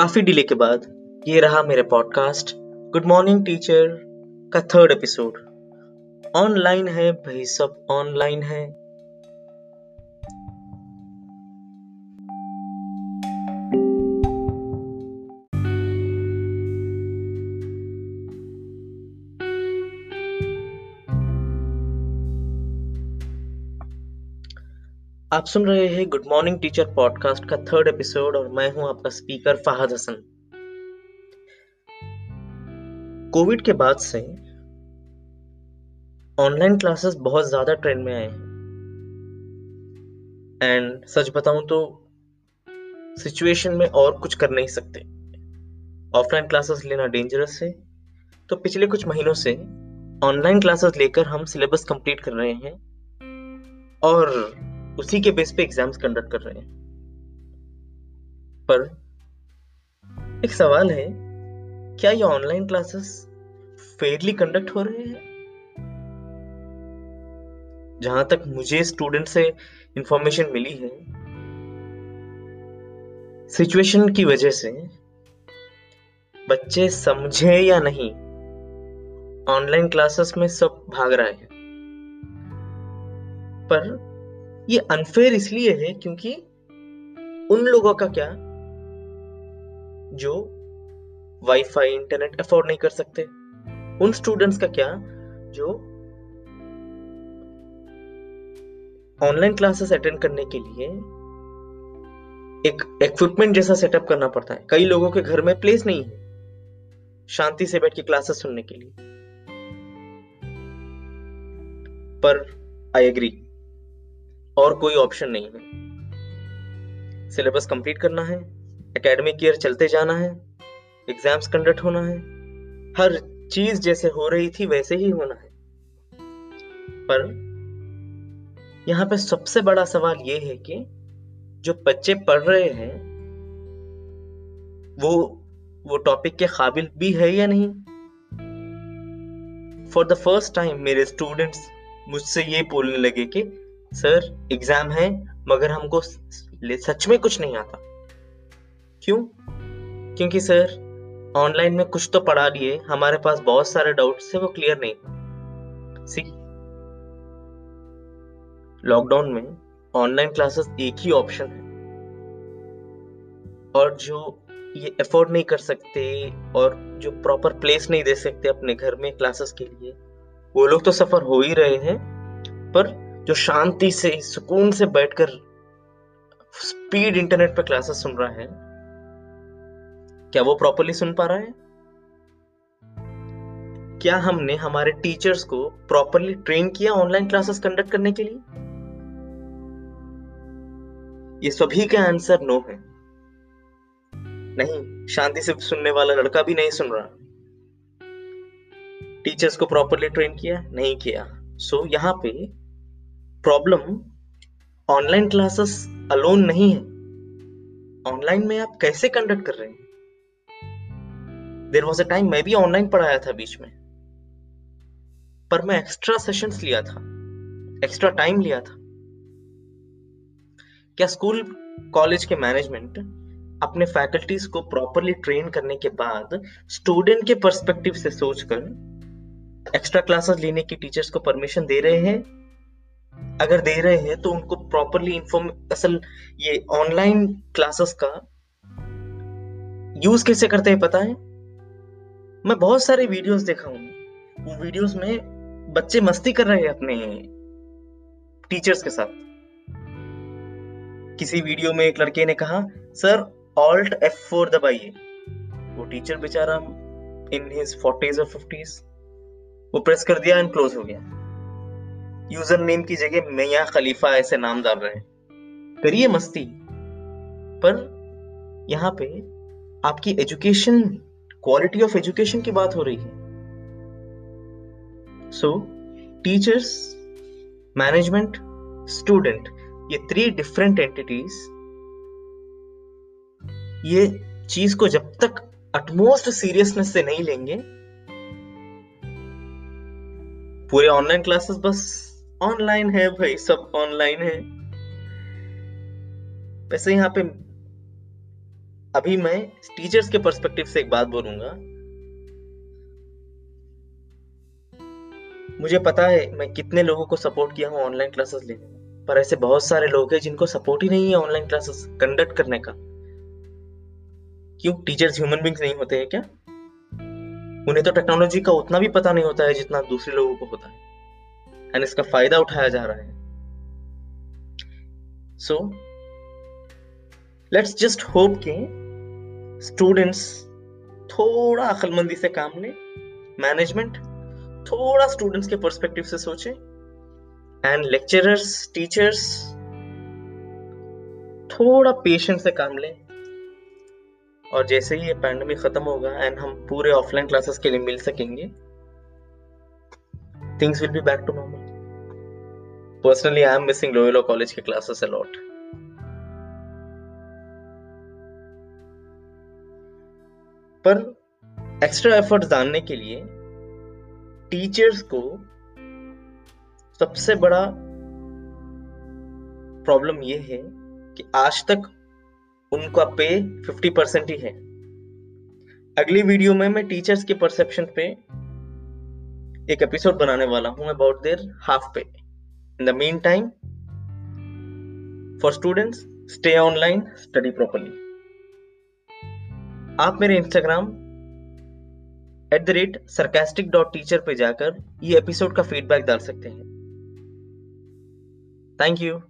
काफ़ी डिले के बाद ये रहा मेरा पॉडकास्ट गुड मॉर्निंग टीचर का थर्ड एपिसोड ऑनलाइन है भाई, सब ऑनलाइन है। आप सुन रहे हैं गुड मॉर्निंग टीचर पॉडकास्ट का थर्ड एपिसोड और मैं हूँ आपका स्पीकर फाहद हसन कोविड के बाद से ऑनलाइन क्लासेस बहुत ज़्यादा ट्रेंड में आए हैं। एंड सच बताऊँ तो सिचुएशन में और कुछ कर नहीं सकते। ऑफलाइन क्लासेस लेना डेंजरस है। तो पिछले कुछ महीनों से ऑनलाइन क्लासेस लेकर हम सिलेबस कंप्लीट कर रहे हैं। और उसी के बेस पे एग्ज़ाम्स कंडक्ट कर रहे हैं। पर एक सवाल है, क्या ये ऑनलाइन क्लासेस फेयरली कंडक्ट हो रहे हैं? जहाँ तक मुझे स्टूडेंट से इंफॉर्मेशन मिली है सिचुएशन की वजह से बच्चे समझे या नहीं ऑनलाइन क्लासेस में सब भाग रहे हैं। पर ये अनफेयर इसलिए है क्योंकि उन लोगों का क्या? जो वाईफाई इंटरनेट अफोर्ड नहीं कर सकते। उन स्टूडेंट्स का क्या? जो ऑनलाइन क्लासेस अटेंड करने के लिए एक इक्विपमेंट जैसा सेटअप करना पड़ता है। कई लोगों के घर में प्लेस नहीं है शांति से बैठ के क्लासेस सुनने के लिए। पर आई एग्री और कोई ऑप्शन नहीं है। सिलेबस कंप्लीट करना है एकेडमिक ईयर चलते जाना है एग्ज़ाम्स कंडक्ट होना है, हर चीज़ जैसे हो रही थी वैसे ही होना है। पर यहाँ पे सबसे बड़ा सवाल यह है कि जो बच्चे पढ़ रहे हैं, वो वो टॉपिक के काबिल भी है या नहीं? फॉर द फ़र्स्ट टाइम मेरे स्टूडेंट्स मुझसे ये बोलने लगे कि सर, एग्ज़ाम है, मगर हमको सच में कुछ नहीं आता। क्यों? क्योंकि सर, ऑनलाइन में कुछ तो पढ़ा लिए, हमारे पास बहुत सारे डाउट्स थे, वो क्लियर नहीं सी लॉकडाउन में ऑनलाइन क्लासेस एक ही ऑप्शन है। और जो ये अफोर्ड नहीं कर सकते, और जो प्रॉपर प्लेस नहीं दे सकते अपने घर में क्लासेस के लिए, वो लोग तो सफ़र हो ही रहे हैं, पर जो शांति से सुकून से बैठकर स्पीड इंटरनेट पर क्लासेस सुन रहा है क्या वो प्रॉपरली सुन पा रहा है? क्या हमने हमारे टीचर्स को प्रॉपरली ट्रेन किया ऑनलाइन क्लासेस कंडक्ट करने के लिए? ये सभी का आंसर नो है। नहीं शांति से सुनने वाला लड़का भी नहीं सुन रहा। टीचर्स को प्रॉपरली ट्रेन किया? नहीं किया। सो so, यहाँ पे प्रॉब्लम ऑनलाइन क्लासेस अलोन नहीं है। ऑनलाइन में आप कैसे कंडक्ट कर रहे हैं? देर वॉज़ अ टाइम मैं भी ऑनलाइन पढ़ाया था बीच में। पर मैं एक्स्ट्रा सेशंस लिया था। एक्स्ट्रा टाइम लिया था। क्या स्कूल कॉलेज के मैनेजमेंट अपने फैकल्टीज को प्रॉपरली ट्रेन करने के बाद स्टूडेंट के पर्सपेक्टिव से सोचकर एक्स्ट्रा क्लासेस लेने की टीचर्स को परमिशन दे रहे हैं? अगर दे रहे हैं तो उनको प्रॉपरली इन्फॉर्म असल ये ऑनलाइन क्लासेस का यूज़ कैसे करते हैं पता है? मैं बहुत सारे वीडियोस देखा हूँ। वो वीडियोस में बच्चे मस्ती कर रहे हैं अपने टीचर्स के साथ। किसी वीडियो में एक लड़के ने कहा, सर ऑल्ट एफ़ फोर दबाइए। वो टीचर बेचारा इन हिज फोर्टीज और फिफ्टीज वो प्रेस कर दिया एंड क्लोज हो गया। यूज़र नेम की जगह मैया खलीफा ऐसे नाम डाल रहे हैं। करिए मस्ती, पर यहाँ पे आपकी एजुकेशन, क्वालिटी ऑफ़ एजुकेशन की बात हो रही है। सो टीचर्स मैनेजमेंट स्टूडेंट ये थ्री डिफरेंट एंटिटीज ये चीज़ को जब तक अटमोस्ट सीरियसनेस से नहीं लेंगे, पूरे ऑनलाइन क्लासेस बस ऑनलाइन है भाई, सब ऑनलाइन है। वैसे यहाँ पे अभी मैं टीचर्स के पर्सपेक्टिव से एक बात बोलूँगा। मुझे पता है मैं कितने लोगों को सपोर्ट किया हूँ ऑनलाइन क्लासेस लेने में, पर ऐसे बहुत सारे लोग हैं जिनको सपोर्ट ही नहीं है ऑनलाइन क्लासेस कंडक्ट करने का। क्यों? टीचर्स ह्यूमन बींग्स नहीं होते हैं क्या? उन्हें तो टेक्नोलॉजी का उतना भी पता नहीं होता है जितना दूसरे लोगों को होता है। एंड इसका फ़ायदा उठाया जा रहा है। सो लेट्स जस्ट होप के स्टूडेंट्स थोड़ा अकलमंदी से काम ले मैनेजमेंट थोड़ा स्टूडेंट्स के पर्सपेक्टिव से सोचे एंड लेक्चरर्स टीचर्स थोड़ा पेशेंस से काम लें। और जैसे ही ये पैंडमिक खत्म होगा एंड हम पूरे ऑफलाइन क्लासेस के लिए मिल सकेंगे things will be back to normal personally I am missing लोयलो college के क्लासेस अलॉट पर एक्स्ट्रा एफर्ट्स डालने के लिए टीचर्स को सबसे बड़ा प्रॉब्लम यह है कि आज तक उनका पे 50 परसेंट ही है। अगली वीडियो में मैं टीचर्स के परसेप्शन पे एक एपिसोड बनाने वाला हूँ अबाउट देयर हाफ़ पे इन the meantime, for students, stay online, study properly. आप मेरे Instagram at the rate sarcastic dot teacher पर जाकर ये एपिसोड का फीडबैक डाल सकते हैं थैंक यू